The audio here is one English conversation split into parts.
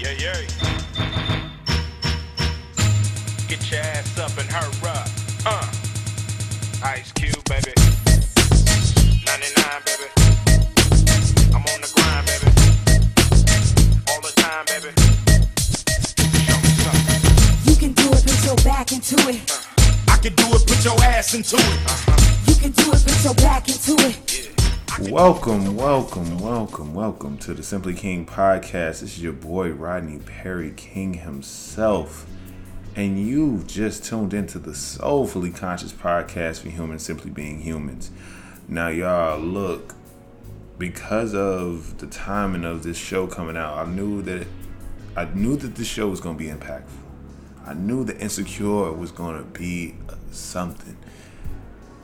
Yeah, yeah. Get your ass up and hurry up. Uh. Ice Cube, baby. 99, baby. I'm on the grind, baby. All the time, baby. Show me something. You can do it, put your back into it. I can do it, put your ass into it. Welcome, welcome, welcome, welcome to the Simply King podcast. This is your boy Rodney Perry King himself. And you've just tuned into the Soulfully Conscious podcast for humans simply being humans. Now, y'all, look, because of the timing of this show coming out, I knew that I knew that this show was going to be impactful. I knew that Insecure was going to be something.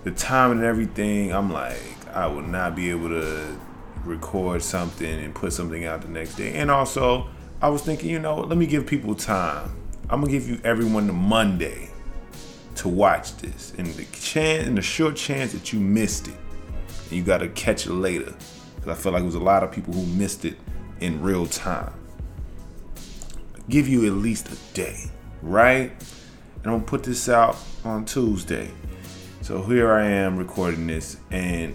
The timing and everything, I'm like, I will not be able to record something and put something out the next day. And also, I was thinking, you know, let me give people time. I'm gonna give you everyone the Monday to watch this, and the chance, and the short chance that you missed it, and you got to catch it later. Because I felt like it was a lot of people who missed it in real time. Give you at least a day, right? And I'm gonna put this out on Tuesday. So here I am recording this, and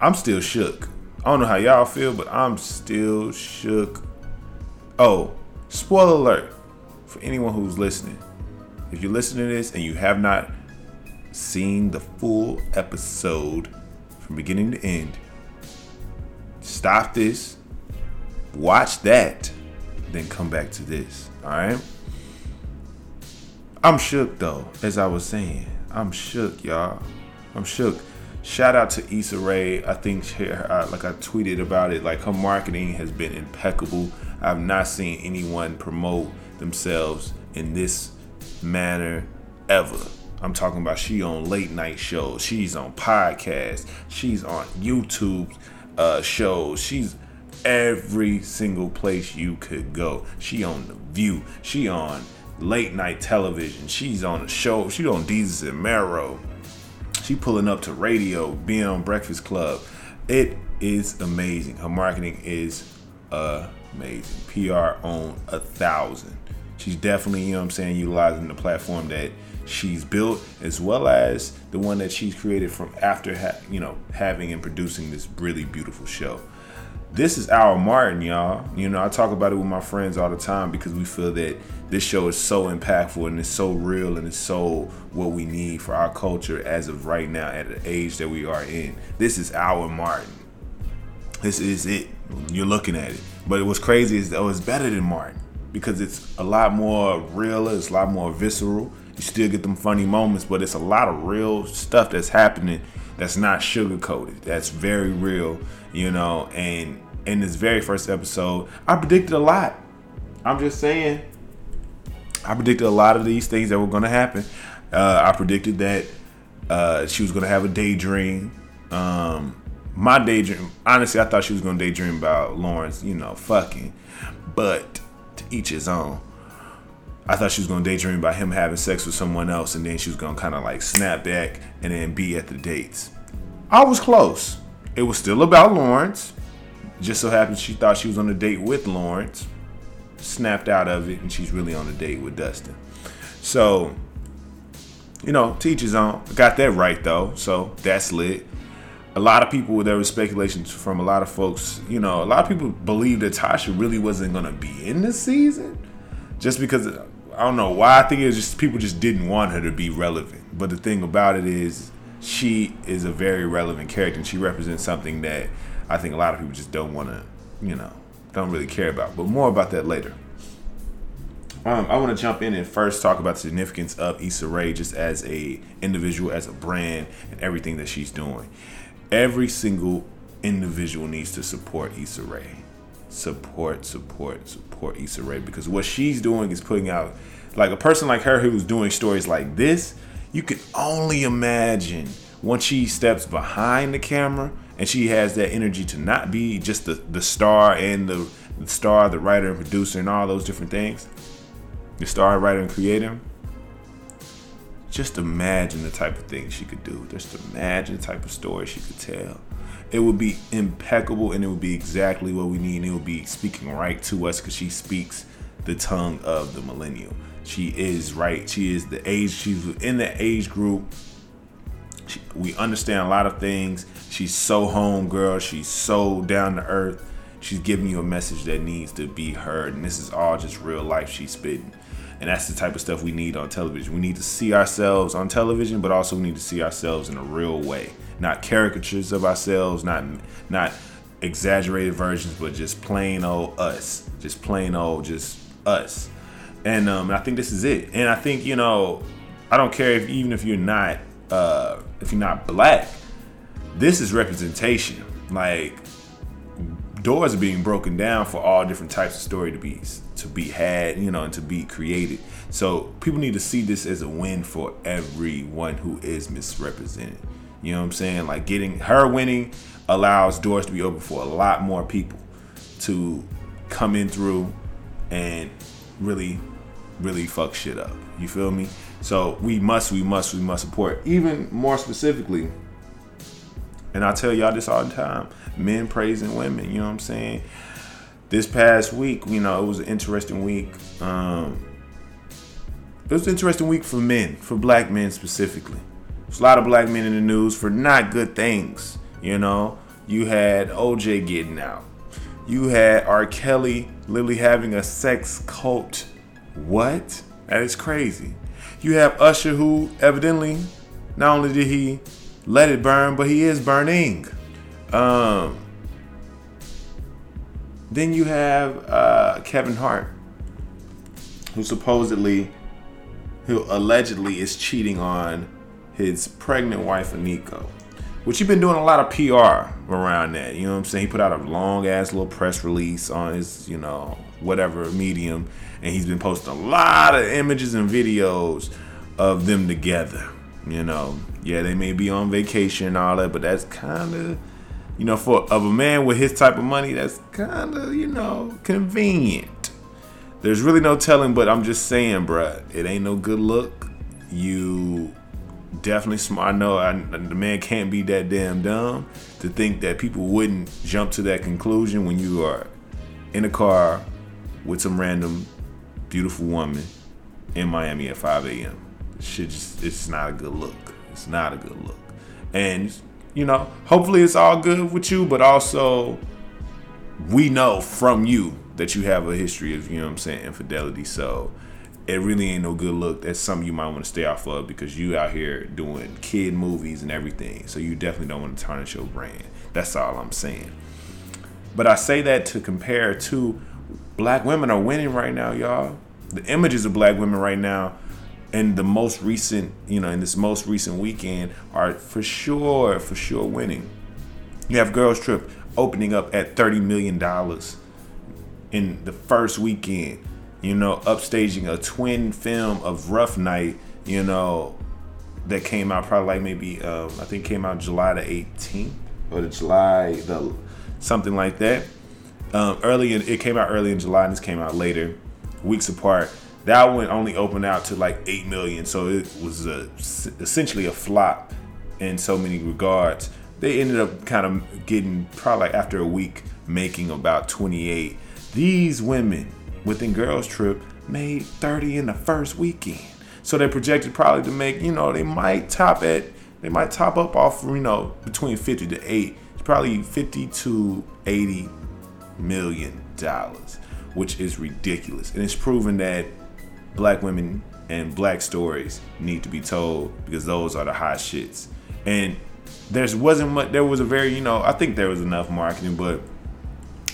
I'm still shook. I don't know how y'all feel, but I'm still shook. Oh, spoiler alert for anyone who's listening. If you're listening to this and you have not seen the full episode from beginning to end, stop this, watch that, then come back to this. All right? I'm shook though, as I was saying. I'm shook, y'all. I'm shook. Shout out to Issa Rae. I think she, uh, like I tweeted about it, like her marketing has been impeccable. I've not seen anyone promote themselves in this manner ever. I'm talking about she on late night shows, she's on podcasts, she's on YouTube uh, shows, she's every single place you could go. She on the View, she on late night television, she's on a show, she on Desus and Mero, she pulling up to radio, being on Breakfast Club. It is amazing. Her marketing is amazing. PR on a thousand. She's definitely, you know what I'm saying, utilizing the platform that she's built as well as the one that she's created from after ha- you know having and producing this really beautiful show. This is our Martin, y'all. You know, I talk about it with my friends all the time because we feel that this show is so impactful and it's so real and it's so what we need for our culture as of right now at the age that we are in. This is our Martin. This is it. You're looking at it. But what's crazy is oh, it's better than Martin because it's a lot more real. It's a lot more visceral. You still get them funny moments, but it's a lot of real stuff that's happening that's not sugar coated. That's very real, you know. And in this very first episode, I predicted a lot. I'm just saying, I predicted a lot of these things that were going to happen. Uh, I predicted that uh, she was going to have a daydream. Um, my daydream, honestly, I thought she was going to daydream about Lawrence, you know, fucking. But to each his own. I thought she was going to daydream about him having sex with someone else, and then she was going to kind of like snap back and then be at the dates. I was close. It was still about Lawrence. Just so happened she thought she was on a date with Lawrence. Snapped out of it, and she's really on a date with Dustin. So, you know, teachers on. Got that right though, so that's lit. A lot of people, there was speculations from a lot of folks. You know, a lot of people believe that Tasha really wasn't gonna be in the season, just because I don't know why. I think it was just people just didn't want her to be relevant. But the thing about it is, she is a very relevant character, and she represents something that I think a lot of people just don't want to, you know, don't really care about. But more about that later. Um, I want to jump in and first talk about the significance of Issa Rae just as a individual, as a brand, and everything that she's doing. Every single individual needs to support Issa Rae. Support, support, support Issa Rae because what she's doing is putting out like a person like her who's doing stories like this. You can only imagine once she steps behind the camera and she has that energy to not be just the, the star and the, the star, the writer and producer, and all those different things the star writer and creator just imagine the type of things she could do. Just imagine the type of story she could tell. It would be impeccable and it would be exactly what we need it would be speaking right to us because she speaks the tongue of the millennial. She is right. She is the age she's in the age group she, we understand a lot of things she's so home girl she's so down to earth she's giving you a message that needs to be heard and this is all just real life she's spitting and that's the type of stuff we need on television. We need to see ourselves on television, but also we need to see ourselves in a real way, not caricatures of ourselves, not not exaggerated versions, but just plain old us, just plain old just us. And um, I think this is it. And I think you know, I don't care if even if you're not uh, if you're not black, this is representation. Like doors are being broken down for all different types of story to be to be had, you know, and to be created. So people need to see this as a win for everyone who is misrepresented. You know what I'm saying? Like getting her winning allows doors to be open for a lot more people to come in through and really, really fuck shit up. You feel me? So we must, we must, we must support. Even more specifically, and I tell y'all this all the time men praising women. You know what I'm saying? This past week, you know, it was an interesting week. Um, it was an interesting week for men, for black men specifically. There's a lot of black men in the news for not good things. You know, you had OJ getting out. You had R. Kelly literally having a sex cult. What? That is crazy. You have Usher, who evidently not only did he let it burn, but he is burning. Um, then you have uh, Kevin Hart, who supposedly, who allegedly is cheating on his pregnant wife, Eniko. Which he's been doing a lot of PR around that. You know what I'm saying? He put out a long ass little press release on his, you know, whatever medium, and he's been posting a lot of images and videos of them together. You know, yeah, they may be on vacation and all that, but that's kind of you know, for of a man with his type of money, that's kind of, you know, convenient. There's really no telling, but I'm just saying, bruh, it ain't no good look. You definitely smart. I know I, the man can't be that damn dumb to think that people wouldn't jump to that conclusion when you are in a car with some random beautiful woman in Miami at 5 a.m. Shit just, it's not a good look. It's not a good look. And you know, hopefully it's all good with you, but also we know from you that you have a history of, you know I'm saying, infidelity. So it really ain't no good look. That's something you might want to stay off of because you out here doing kid movies and everything. So you definitely don't want to tarnish your brand. That's all I'm saying. But I say that to compare to black women are winning right now, y'all. The images of black women right now in the most recent, you know, in this most recent weekend are for sure, for sure winning. You have Girls Trip opening up at $30 million in the first weekend, you know, upstaging a twin film of Rough Night, you know, that came out probably like maybe, um, I think came out July the 18th or the July, the something like that. Um, early in, it came out early in July and this came out later, weeks apart. That one only opened out to like 8 million. So it was a, essentially a flop in so many regards. They ended up kind of getting probably like after a week making about 28 these women within girls trip made 30 in the first weekend so they projected probably to make you know they might top at they might top up off you know between 50 to 8 probably 50 to 80 million dollars which is ridiculous and it's proven that black women and black stories need to be told because those are the hot shits. And there's wasn't much. There was a very you know I think there was enough marketing, but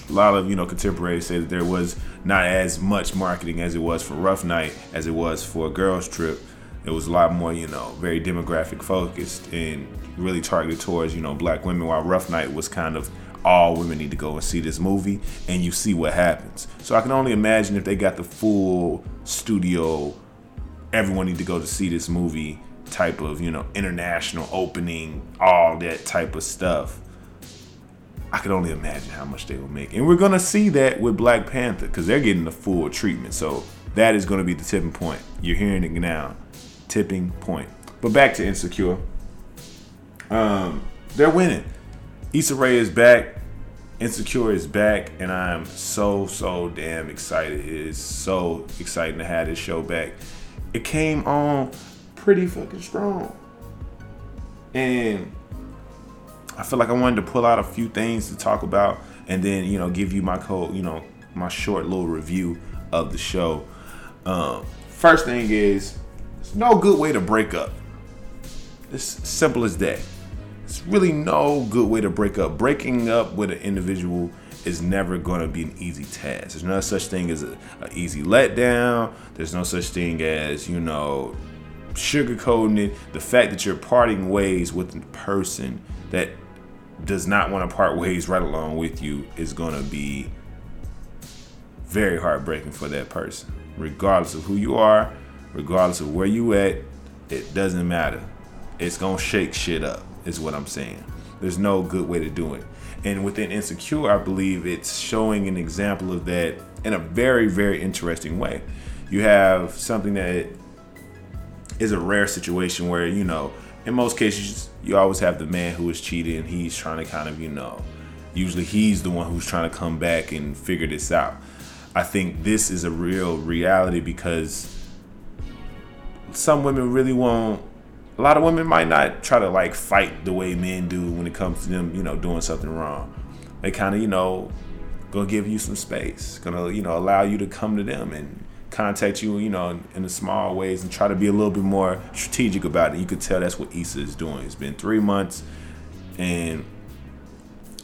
a lot of you know contemporaries say that there was not as much marketing as it was for Rough Night as it was for Girls Trip. It was a lot more you know very demographic focused and really targeted towards you know black women. While Rough Night was kind of all women need to go and see this movie and you see what happens. So I can only imagine if they got the full studio, everyone need to go to see this movie type of, you know, international opening, all that type of stuff. I can only imagine how much they will make. And we're to see that with Black Panther because they're getting the full treatment. So that is to be the tipping point. You're hearing it now. Tipping point. But back to Insecure. Um, they're winning Issa Rae is back. Insecure is back, and I am so so damn excited. It is so exciting to have this show back. It came on pretty fucking strong, and I feel like I wanted to pull out a few things to talk about, and then you know give you my code, you know, my short little review of the show. Um, first thing is, it's no good way to break up. It's simple as that. It's really no good way to break up. Breaking up with an individual is never going to be an easy task. There's no such thing as an easy letdown. There's no such thing as, you know, sugarcoating it. The fact that you're parting ways with a person that does not want to part ways right along with you is going to be very heartbreaking for that person. Regardless of who you are, regardless of where you at, it doesn't matter. It's going to shake shit up is what I'm saying. There's no good way to do it. And within Insecure, I believe it's showing an example of that in a very, very interesting way. You have something that is a rare situation where, you know, in most cases, you always have the man who is cheating. And he's trying to kind of, you know, usually he's the one who's trying to come back and figure this out. I think this is a real reality because some women really won't a lot of women might not try to like fight the way men do when it comes to them, you know, doing something wrong. They kind of, you know, gonna give you some space, gonna, you know, allow you to come to them and contact you, you know, in the small ways and try to be a little bit more strategic about it. You could tell that's what Issa is doing. It's been three months, and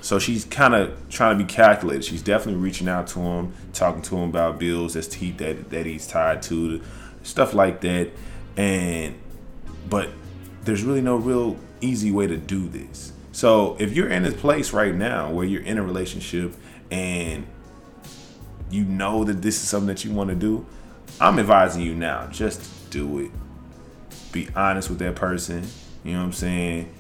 so she's kind of trying to be calculated. She's definitely reaching out to him, talking to him about bills that's he that that he's tied to, stuff like that, and but there's really no real easy way to do this. So if you're in this place right now where you're in a relationship and you know that this is something that you want to do, I'm advising you now, just do it. Be honest with that person. You know what I'm saying?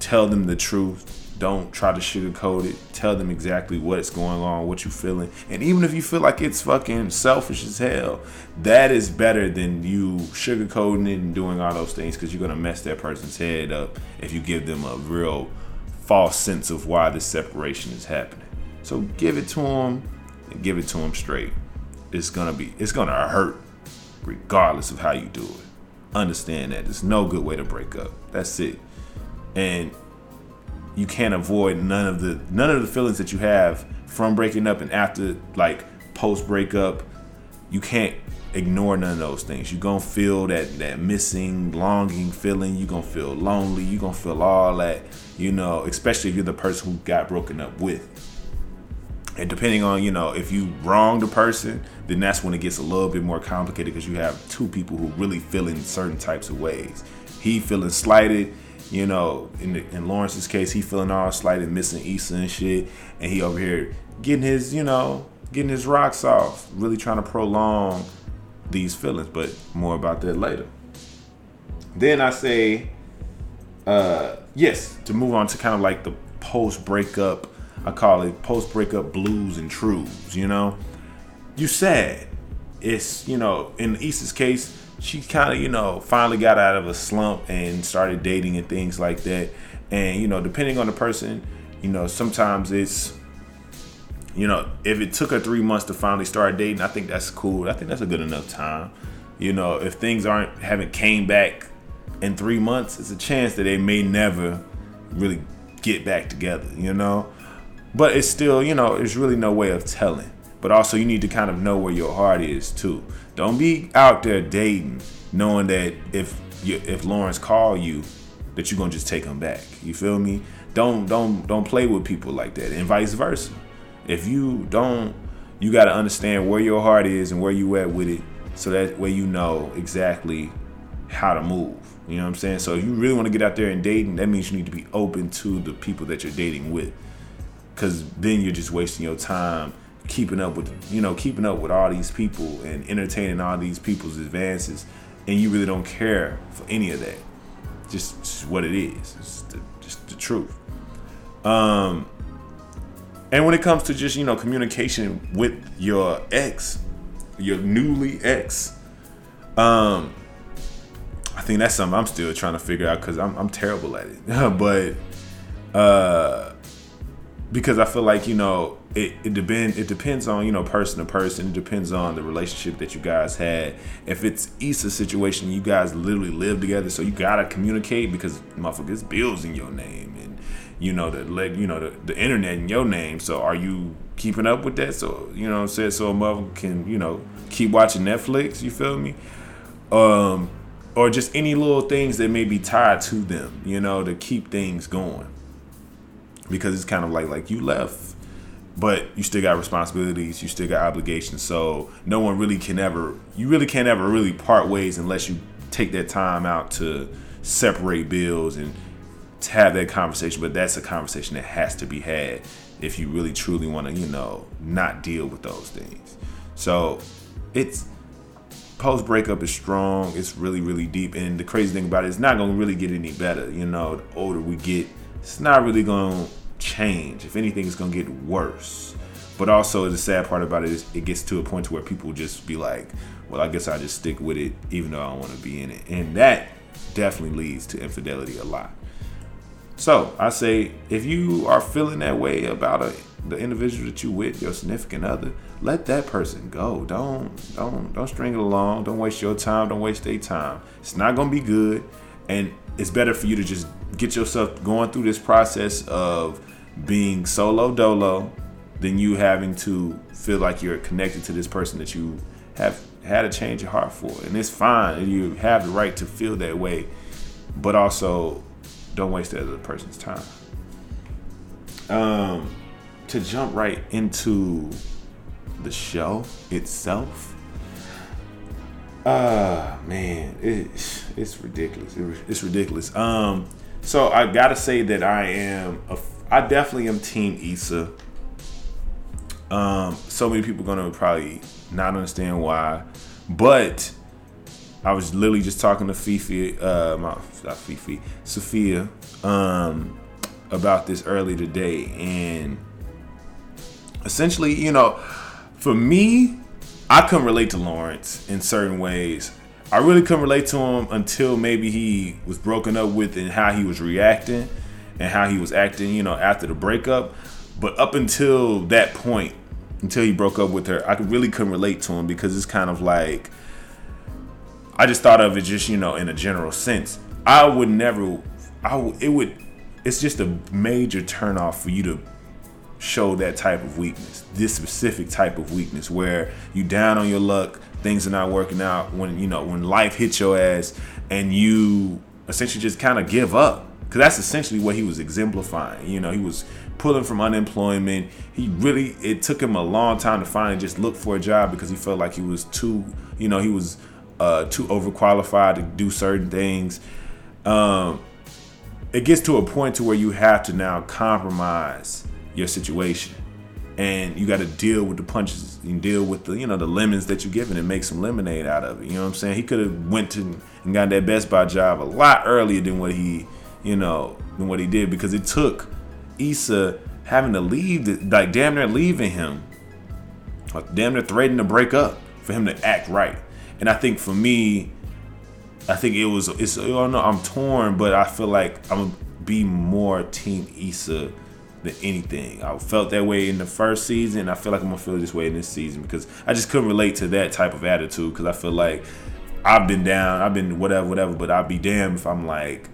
Tell them the truth. Don't try to sugarcoat it. Tell them exactly what's going on, what you're feeling. And even if you feel like it's fucking selfish as hell, that is better than you sugarcoating it and doing all those things because you're going to mess that person's head up if you give them a real false sense of why this separation is happening. So give it to them and give it to them straight. It's to be, it's to hurt regardless of how you do it. Understand that. There's no good way to break up. That's it. And you can't avoid none of the none of the feelings that you have from breaking up and after like post breakup you can't ignore none of those things you're gonna feel that that missing longing feeling you're gonna feel lonely you're gonna feel all that you know especially if you're the person who got broken up with and depending on you know if you wrong the person then that's when it gets a little bit more complicated because you have two people who really feel in certain types of ways he feeling slighted you know, in, the, in Lawrence's case, he feeling all slighted, missing Issa and shit, and he over here getting his, you know, getting his rocks off, really trying to prolong these feelings. But more about that later. Then I say, uh, yes, to move on to kind of like the post breakup, I call it post breakup blues and trues, You know, you sad. It's you know, in Issa's case, she kind of you know finally got out of a slump and started dating and things like that. And you know depending on the person you know sometimes it's you know if it took her three months to finally start dating i think that's cool. I think that's a good enough time. You know if things aren't haven't came back in three months it's a chance that they may never really get back together you know but it's still you know there's really no way of telling but also you need to kind of know where your heart is too don't be out there dating knowing that if you, if Lawrence call you, that you're gonna just take him back. You feel me? Don't don't don't play with people like that, and vice versa. If you don't, you gotta understand where your heart is and where you at with it, so that way you know exactly how to move. You know what I'm saying? So if you really want to get out there and dating, that means you need to be open to the people that you're dating with, because then you're just wasting your time keeping up with you know keeping up with all these people and entertaining all these people's advances and you really don't care for any of that. Just, just what it is. It's the, just the truth. Um and when it comes to just you know communication with your ex your newly ex um i think that's something i'm still trying to figure out because I'm, I'm terrible at it. But uh because I feel like you know it it depend it depends on you know person to person. It depends on the relationship that you guys had. If it's Issa's situation, you guys literally live together, so you gotta communicate because motherfuckers bills in your name and you know the let you know the, the internet in your name. So are you keeping up with that? So you know I'm saying so a mother can you know keep watching Netflix. You feel me? Um, or just any little things that may be tied to them. You know to keep things going because it's kind of like like you left but you still got responsibilities you still got obligations. So no one really can ever you really can't ever really part ways unless you take that time out to separate bills and have that conversation. But that's a conversation that has to be had if you really truly want to you know not deal with those things. So it's post breakup is strong. It's really really deep. And the crazy thing about it is not going to really get any better. You know the older we get it's not really going to change. If anything, it's going to get worse. But also, the sad part about it is it gets to a point to where people just be like, well, I guess I just stick with it even though I don't want to be in it. And that definitely leads to infidelity a lot. So I say, if you are feeling that way about a, the individual that you with, your significant other, let that person go. Don't don't don't string it along. Don't waste your time. Don't waste their time. It's not gonna be good, and it's better for you to just get yourself going through this process of being solo dolo than you having to feel like you're connected to this person that you have had a change of heart for. And it's fine. and You have the right to feel that way, but also don't waste the other person's time. Um, to jump right into the show itself. Ah uh, man, it, it's ridiculous. It's ridiculous. Um, so I gotta say that I am a, I definitely am Team Issa. Um, so many people gonna probably not understand why, but I was literally just talking to Fifi, uh, my, not Fifi, Sophia, um, about this early today, and essentially, you know, for me, I couldn't relate to Lawrence in certain ways. I really couldn't relate to him until maybe he was broken up with and how he was reacting and how he was acting, you know, after the breakup. But up until that point, until he broke up with her, I really couldn't relate to him because it's kind of like I just thought of it just, you know, in a general sense. I would never I would, it would it's just a major turnoff for you to show that type of weakness, this specific type of weakness where you down on your luck, things are not working out when you know when life hits your ass and you essentially just kind of give up. Because that's essentially what he was exemplifying you know he was pulling from unemployment. He really it took him a long time to finally just look for a job because he felt like he was too you know he was uh, too overqualified to do certain things. Um, it gets to a point to where you have to now compromise your situation and you got to deal with the punches and deal with the you know the lemons that you're given and make some lemonade out of it. You know what I'm saying? He could have went to and got that Best Buy job a lot earlier than what he you know than what he did because it took Issa having to leave, the, like damn near leaving him, like damn near threatening to break up for him to act right. And I think for me, I think it was it's I don't know I'm torn, but I feel like I'm gonna be more Team Issa than anything. I felt that way in the first season. I feel like I'm gonna feel this way in this season because I just couldn't relate to that type of attitude because I feel like I've been down, I've been whatever, whatever, but I'd be damned if I'm like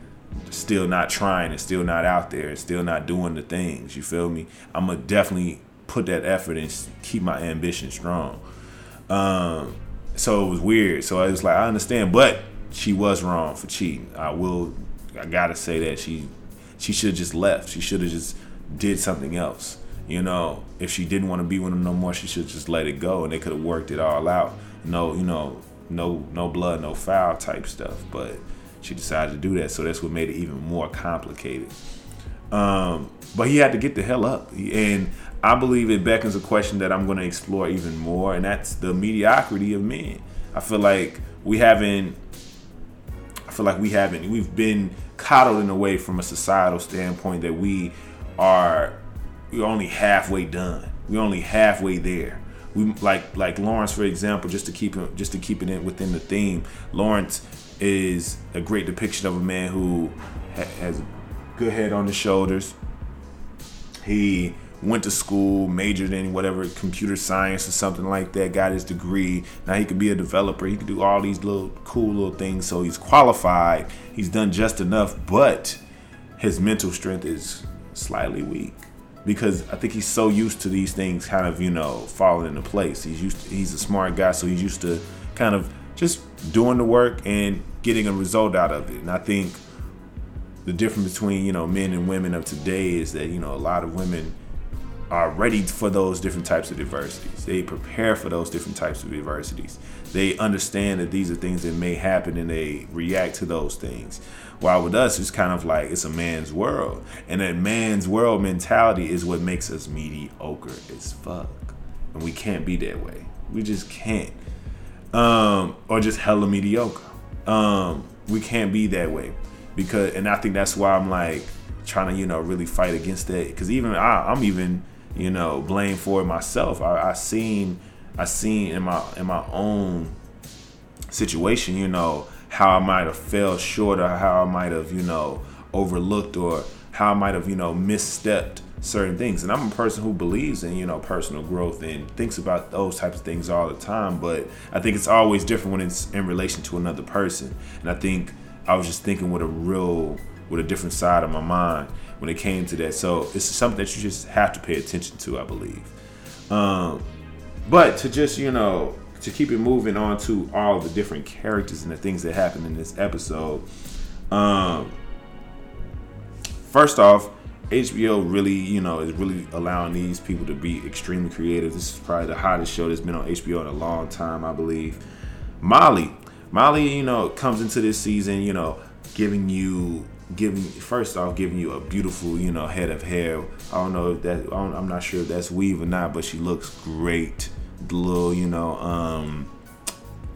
still not trying and still not out there and still not doing the things. You feel me? I'm gonna definitely put that effort and keep my ambition strong. Um, so it was weird. So I was like, I understand, but she was wrong for cheating. I will, I gotta say that she, she should have just left. She should have just did something else. You know, if she didn't want to be with him no more, she should just let it go, and they could have worked it all out. No, you know, no, no blood, no foul type stuff. But she decided to do that, so that's what made it even more complicated. Um, but he had to get the hell up, and I believe it beckons a question that I'm going to explore even more, and that's the mediocrity of men. I feel like we haven't. I feel like we haven't. We've been coddled in a way from a societal standpoint that we are we're only halfway done. We're only halfway there. We like like Lawrence, for example, just to keep it just to keep it in within the theme. Lawrence is a great depiction of a man who ha- has a good head on his shoulders. He went to school, majored in whatever computer science or something like that, got his degree. Now he could be a developer. He could do all these little cool little things. So he's qualified. He's done just enough, but his mental strength is slightly weak because I think he's so used to these things kind of, you know, falling into place. He's used to, he's a smart guy, so he's used to kind of just doing the work and getting a result out of it. And I think the difference between, you know, men and women of today is that, you know, a lot of women are ready for those different types of adversities. They prepare for those different types of adversities. They understand that these are things that may happen and they react to those things. While with us, it's kind of like it's a man's world. And that man's world mentality is what makes us mediocre as fuck. And we can't be that way. We just can't. Um, or just hella mediocre. Um, we can't be that way. Because and I think that's why I'm like trying to, you know, really fight against that. Cause even I, I'm even you know, blame for it myself. I, I seen I seen in my in my own situation, you know, how I might have fell short or how I might have, you know, overlooked or how I might have, you know, misstepped certain things. And I'm a person who believes in, you know, personal growth and thinks about those types of things all the time. But I think it's always different when it's in relation to another person. And I think I was just thinking with a real with a different side of my mind when it came to that. So it's something that you just have to pay attention to, I believe. Um, but to just you know to keep it moving on to all the different characters and the things that happened in this episode. Um, first off, HBO really, you know, is really allowing these people to be extremely creative. This is probably the hottest show that's been on HBO in a long time, I believe. Molly, Molly, you know, comes into this season, you know, giving you giving first off giving you a beautiful you know head of hair i don't know if that i'm not sure if that's weave or not but she looks great the little you know um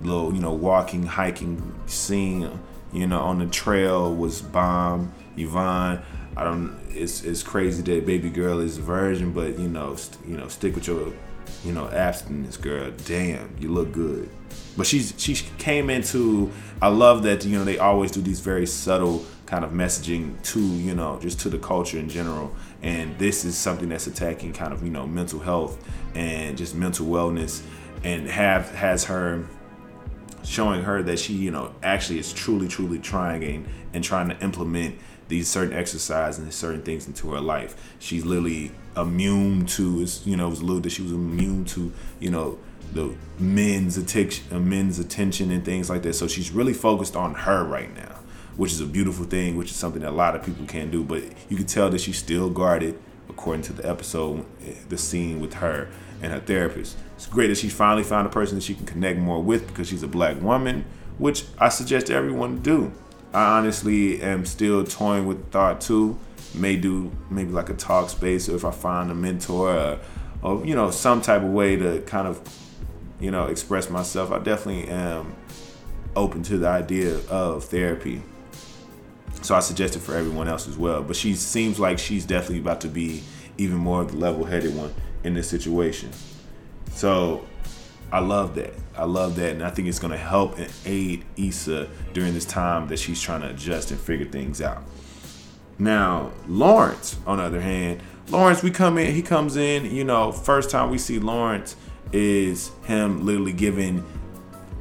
little you know walking hiking scene you know on the trail was bomb yvonne. I don't it's it's crazy that baby girl is a virgin but you know st- you know stick with your you know abstinence girl. Damn you look good. But she's she came into i love that you know they always do these very subtle kind of messaging to you know just to the culture in general and this is something that's attacking kind of you know mental health and just mental wellness. And have has her showing her that she you know actually is truly truly trying and, and trying to implement these certain exercises and certain things into her life. She's literally immune to you know it was alluded that she was immune to you know the men's attention uh, men's attention and things like that. So she's really focused on her right now which is a beautiful thing, which is something that a lot of people can't do. But you can tell that she's still guarded, according to the episode, eh, the scene with her and her therapist. It's great that she finally found a person that she can connect more with because she's a black woman, which I suggest everyone do. I honestly am still toying with thought too. May do maybe like a talk space, or if I find a mentor, or, or you know some type of way to kind of you know express myself. I definitely am open to the idea of therapy so I suggest it for everyone else as well. But she seems like she's definitely about to be even more of the level headed one in this situation. So I love that. I love that. And I think it's going to help and aid Issa during this time that she's trying to adjust and figure things out. Now, Lawrence, on the other hand, Lawrence, we come in, he comes in, you know, first time we see Lawrence is him literally giving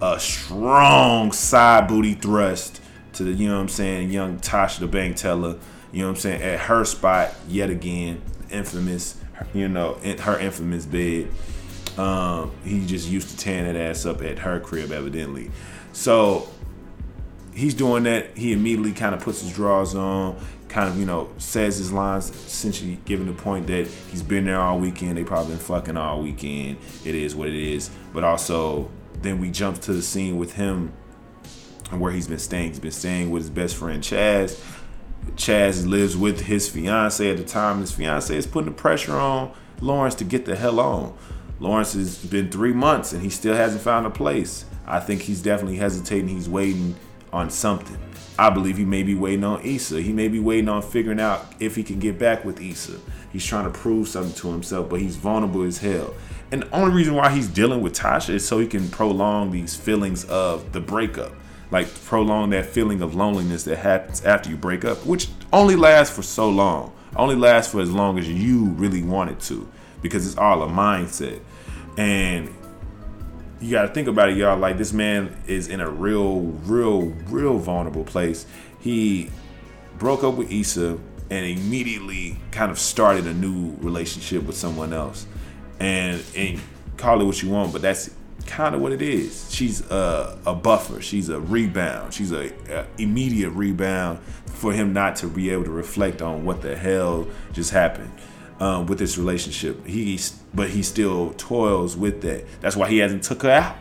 a strong side booty thrust to the, you know what I'm saying, young Tasha the bank teller, you know what I'm saying, at her spot yet again, infamous, you know, in her infamous bed. Um, he just used to tearing that ass up at her crib, evidently. So he's doing that. He immediately kind of puts his drawers on, kind of, you know, says his lines, essentially giving the point that he's been there all weekend. They probably been fucking all weekend. It is what it is. But also, then we jump to the scene with him where he's been staying. He's been staying with his best friend Chaz. Chaz lives with his fiance at the time. His fiance is putting the pressure on Lawrence to get the hell on. Lawrence has been three months and he still hasn't found a place. I think he's definitely hesitating. He's waiting on something. I believe he may be waiting on Issa. He may be waiting on figuring out if he can get back with Issa. He's trying to prove something to himself, but he's vulnerable as hell. And the only reason why he's dealing with Tasha is so he can prolong these feelings of the breakup like prolong that feeling of loneliness that happens after you break up, which only lasts for so long. only lasts for as long as you really want it to, because it's all a mindset. And you got to think about it, y'all. Like this man is in a real, real, real vulnerable place. He broke up with Issa and immediately kind of started a new relationship with someone else. And and call it what you want, but that's kind of what it is. She's a, a buffer. She's a rebound. She's a, a immediate rebound for him not to be able to reflect on what the hell just happened um, with this relationship. He's but he still toils with that. That's why he hasn't took her out.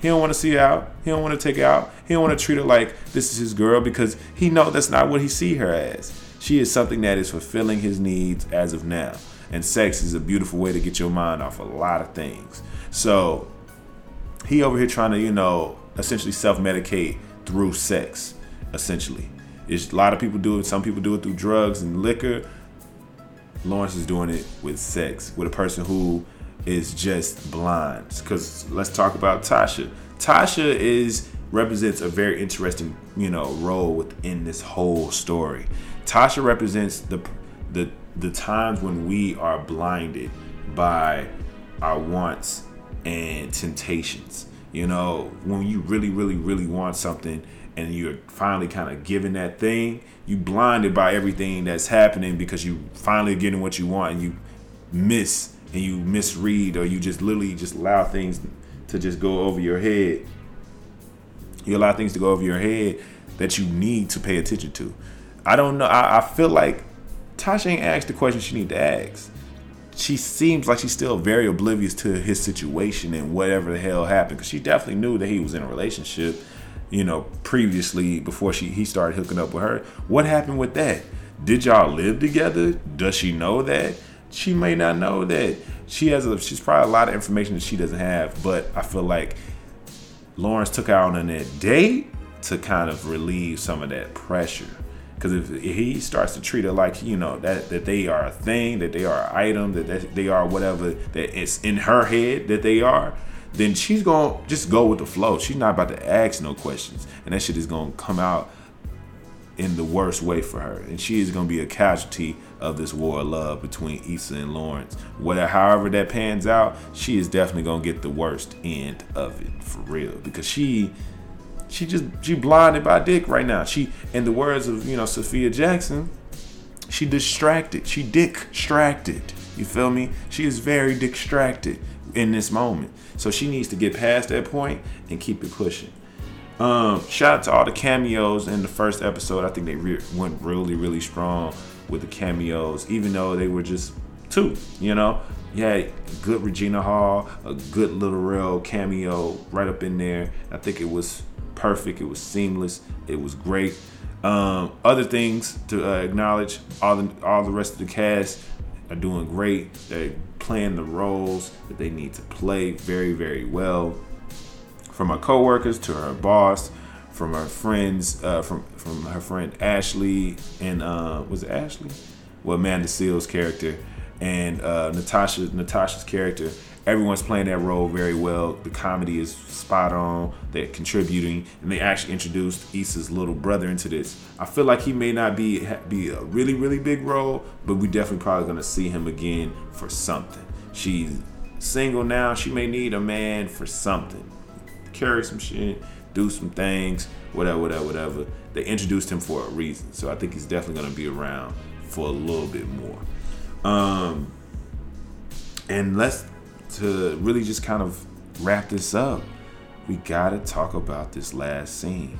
He don't want to see her out. He don't want to take her out. He don't want to treat her like this is his girl because he know that's not what he see her as. She is something that is fulfilling his needs as of now. And sex is a beautiful way to get your mind off a lot of things. So he over here trying to, you know, essentially self-medicate through sex, essentially. It's, a lot of people do it. Some people do it through drugs and liquor. Lawrence is doing it with sex, with a person who is just blind. Because let's talk about Tasha. Tasha is represents a very interesting, you know, role within this whole story. Tasha represents the the the times when we are blinded by our wants and temptations. You know, when you really, really, really want something and you're finally kind of given that thing, you blinded by everything that's happening because you finally getting what you want and you miss and you misread or you just literally just allow things to just go over your head. You allow things to go over your head that you need to pay attention to. I don't know. I, I feel like Tasha ain't asked the question she need to ask. She seems like she's still very oblivious to his situation and whatever the hell happened. Cause she definitely knew that he was in a relationship, you know, previously before she he started hooking up with her. What happened with that? Did y'all live together? Does she know that? She may not know that. She has a she's probably a lot of information that she doesn't have, but I feel like Lawrence took her out on that date to kind of relieve some of that pressure. Because if he starts to treat her like you know that that they are a thing, that they are an item, that, that they are whatever that it's in her head that they are, then she's gonna just go with the flow. She's not about to ask no questions, and that shit is gonna come out in the worst way for her, and she is gonna be a casualty of this war of love between Issa and Lawrence. Whatever, however that pans out, she is definitely gonna get the worst end of it for real because she she just she blinded by dick right now. She, in the words of you know Sophia Jackson, she distracted. She distracted. You feel me? She is very distracted in this moment. So she needs to get past that point and keep it pushing. Um, shout out to all the cameos in the first episode. I think they re- went really, really strong with the cameos, even though they were just two. You know, you had good Regina Hall, a good Lil Rel cameo right up in there. I think it was perfect. It was seamless. It was great. Um, other things to uh, acknowledge: all the all the rest of the cast are doing great. They're playing the roles that they need to play very, very well. From her coworkers to her boss, from her friends, uh, from from her friend Ashley and uh, was it Ashley? Well, Amanda Seales' character and uh, Natasha Natasha's character everyone's playing that role very well. The comedy is spot on. They're contributing, and they actually introduced Issa's little brother into this. I feel like he may not be be a really really big role, but we definitely probably gonna see him again for something. She's single now. She may need a man for something. Carry some shit, do some things, whatever, whatever, whatever. They introduced him for a reason, so I think he's definitely gonna be around for a little bit more. Um, and let's to really just kind of wrap this up, we gotta talk about this last scene.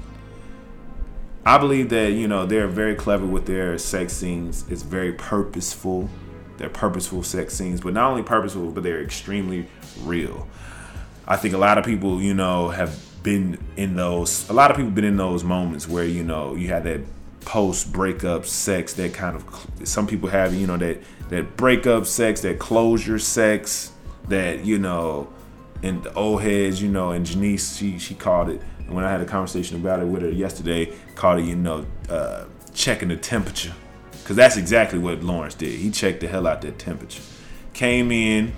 I believe that you know they're very clever with their sex scenes. It's very purposeful. They're purposeful sex scenes, but not only purposeful, but they're extremely real. I think a lot of people, you know, have been in those. A lot of people been in those moments where you know you had that post breakup sex that kind of. Some people have, you know, that that breakup sex, that closure sex, that you know, and the old heads, you know, and Janice, she she called it. And when I had a conversation about it with her yesterday, called it, you know, uh, checking the temperature, because that's exactly what Lawrence did. He checked the hell out that temperature. Came in,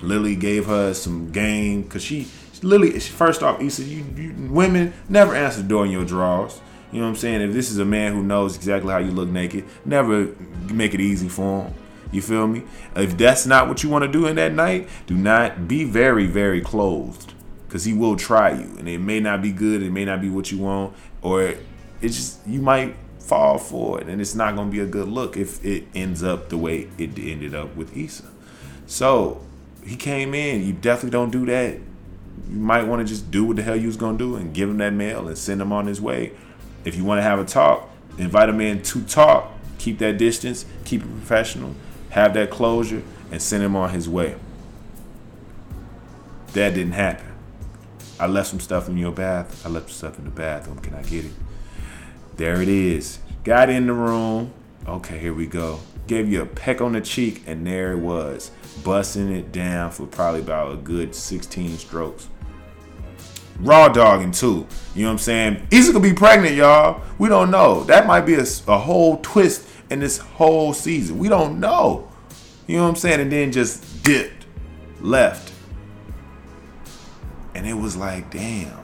Lily gave her some game, cause she Lily first off, Issa, you, you women never answer the door in your drawers. You know what I'm saying? If this is a man who knows exactly how you look naked, never make it easy for him. You feel me? If that's not what you want to do in that night, do not be very, very closed. Cause he will try you. And it may not be good, it may not be what you want, or it's just you might fall for it and it's not gonna be a good look if it ends up the way it ended up with Issa. So he came in. You definitely don't do that. You might want to just do what the hell you was gonna do and give him that mail and send him on his way. If you want to have a talk, invite him in to talk. Keep that distance. Keep it professional. Have that closure and send him on his way. That didn't happen. I left some stuff in your bath. I left stuff in the bathroom. Can I get it? There it is. Got in the room. Okay, here we go. Gave you a peck on the cheek, and there it was, busting it down for probably about a good 16 strokes. Raw dogging too. You know what I'm saying? Issa could be pregnant, y'all. We don't know. That might be a whole twist in this whole season. We don't know. You know what I'm saying? And then just dipped, left. And it was like, damn.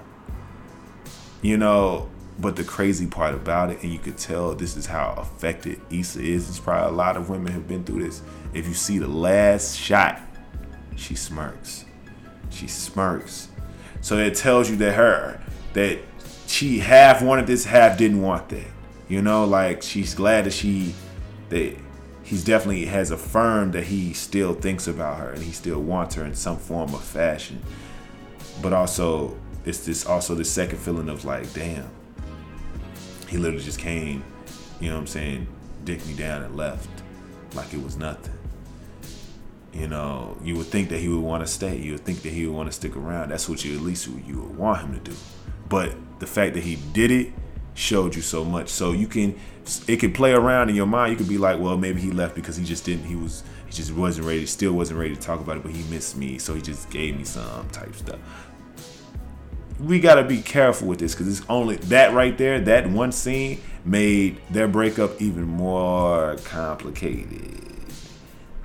You know, but the crazy part about it, and you could tell this is how affected Issa is. It's probably a lot of women have been through this. If you see the last shot, she smirks. She smirks. So it tells you that her that she half wanted this, half didn't want that. You know, like she's glad that she that he's definitely has affirmed that he still thinks about her and he still wants her in some form of fashion. But also it's this also the second feeling of like, damn, he literally just came, you know what I'm saying, dick me down and left like it was nothing. You know, you would think that he would want to stay. You would think that he would want to stick around. That's what you at least you would want him to do. But the fact that he did it showed you so much. So you can, it can play around in your mind. You could be like, well, maybe he left because he just didn't. He was, he just wasn't ready. Still wasn't ready to talk about it. But he missed me, so he just gave me some type stuff we gotta be careful with this because it's only that right there, that one scene made their breakup even more complicated.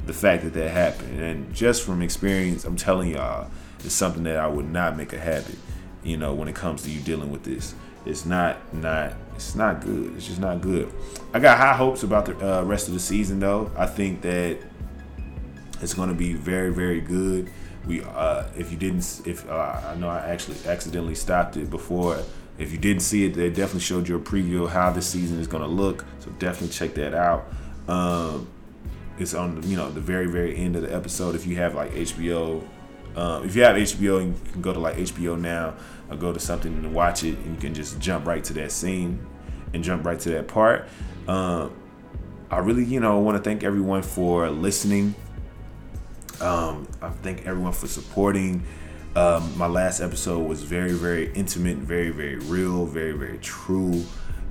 The fact that that happened, and just from experience, I'm telling y'all, it's something that I would not make a habit. You know, when it comes to you dealing with this, it's not not it's not good. It's just not good. I got high hopes about the uh, rest of the season, though. I think that it's going to be very very good we uh if you didn't if uh, i know i actually accidentally stopped it before if you didn't see it they definitely showed you a preview of how this season is going to look so definitely check that out um it's on you know the very very end of the episode if you have like hbo um, if you have hbo you can go to like hbo now or go to something and watch it and you can just jump right to that scene and jump right to that part um i really you know want to thank everyone for listening um, I thank everyone for supporting. Um, my last episode was very, very intimate, very, very real, very, very true.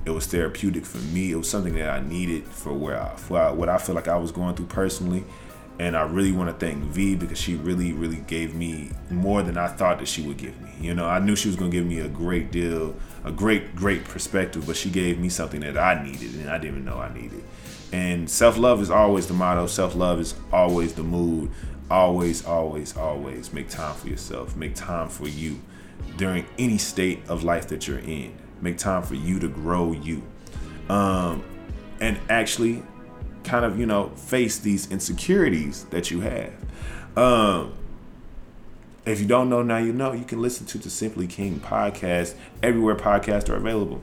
It was therapeutic for me. It was something that I needed for where I, for what I feel like I was going through personally. And I really want to thank V because she really, really gave me more than I thought that she would give me. You know, I knew she was going to give me a great deal, a great, great perspective, but she gave me something that I needed and I didn't even know I needed. And self love is always the motto. Self love is always the mood. Always, always, always make time for yourself. Make time for you during any state of life that you're in. Make time for you to grow you. Um, and actually kind of, you know, face these insecurities that you have. Um, if you don't know now, you know. You can listen to the Simply King podcast everywhere podcasts are available.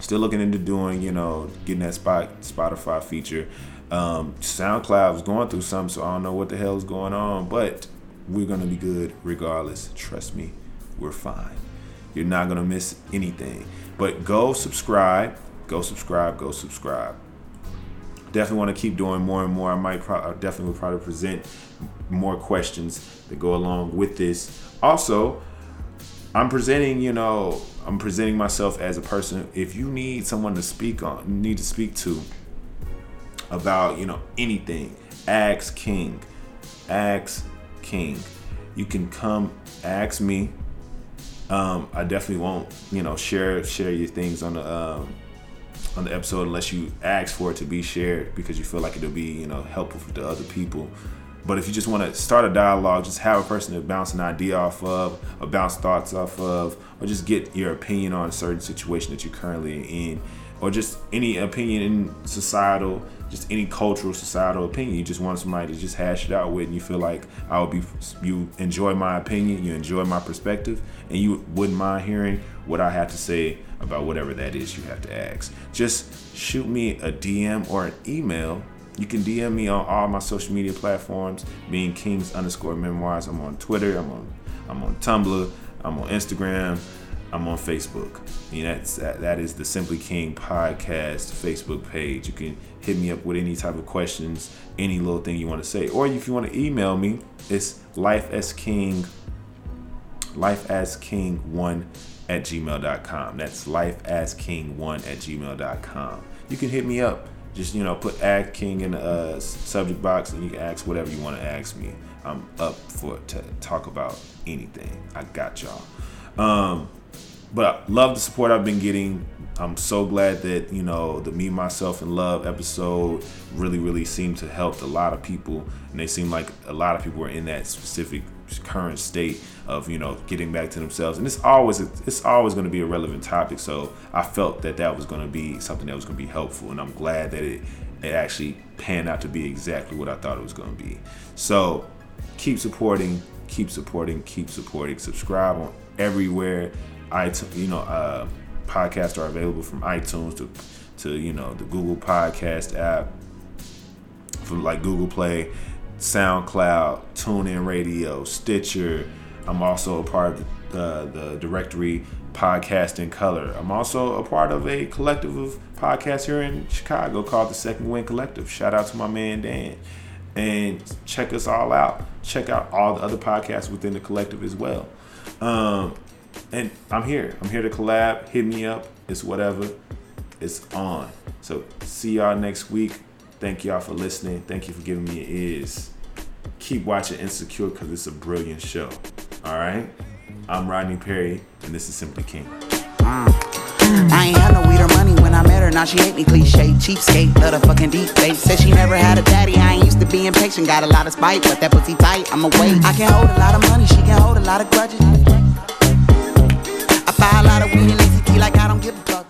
Still looking into doing, you know, getting that spot Spotify feature. Um, SoundCloud was going through something, so I don't know what the hell is going on, but we're gonna be good regardless. Trust me, we're fine. You're not gonna miss anything. But go subscribe, go subscribe, go subscribe. Definitely want to keep doing more and more. I might pro- I definitely will probably present more questions that go along with this. Also, I'm presenting, you know, I'm presenting myself as a person. If you need someone to speak on, need to speak to about, you know, anything, ask King. Ask King. You can come ask me. Um, I definitely won't, you know, share share your things on the um, on the episode unless you ask for it to be shared because you feel like it'll be, you know, helpful to other people. But if you just want to start a dialogue, just have a person to bounce an idea off of, or bounce thoughts off of, or just get your opinion on a certain situation that you're currently in, or just any opinion in societal, just any cultural societal opinion. You just want somebody to just hash it out with, and you feel like I would be, you enjoy my opinion, you enjoy my perspective, and you wouldn't mind hearing what I have to say about whatever that is you have to ask. Just shoot me a DM or an email. You can DM me on all my social media platforms, being Kings underscore memoirs. I'm on Twitter, I'm on I'm on Tumblr, I'm on Instagram, I'm on Facebook. And that's that, that is the Simply King podcast Facebook page. You can hit me up with any type of questions, any little thing you want to say, or if you want to email me, it's life as king life as king one at gmail.com. That's life as king one at gmail.com. You can hit me up. Just, you know, put Ask King in the uh, subject box and you can ask whatever you want to ask me. I'm up for to talk about anything. I got y'all. Um, but love the support I've been getting. I'm so glad that you know the Me Myself and Love episode really really seemed to help a lot of people, and they seem like a lot of people were in that specific current state of you know getting back to themselves, and it's always it's always going to be a relevant topic. So I felt that that was going to be something that was going to be helpful, and I'm glad that it it actually panned out to be exactly what I thought it was going to be. So keep supporting, keep supporting, keep supporting. Subscribe on everywhere iTunes, you know, uh, podcasts are available from iTunes to, to you know the Google Podcast app, from like Google Play, SoundCloud, TuneIn Radio, Stitcher. I'm also a part of the, the directory Podcast in Color. I'm also a part of a collective of podcasts here in Chicago called the Second Wind Collective. Shout out to my man Dan. And check us all out. Check out all the other podcasts within the collective as well. Um, and I'm here. I'm here to collab. Hit me up. It's whatever. It's on. So see y'all next week. Thank y'all for listening. Thank you for giving me your ears. Keep watching Insecure because it's a brilliant show. All right. I'm Rodney Perry, and this is Simply King. Uh, I ain't had no weed or money when I met her. Now she hate me cliche, cheapskate, love fucking deep. Said she never had a daddy. I ain't used to being patient. Got a lot of spite, but that pussy tight. I'm away. I can hold a lot of money. She can Buy a lot of weed and lazy tea like I don't give a fuck.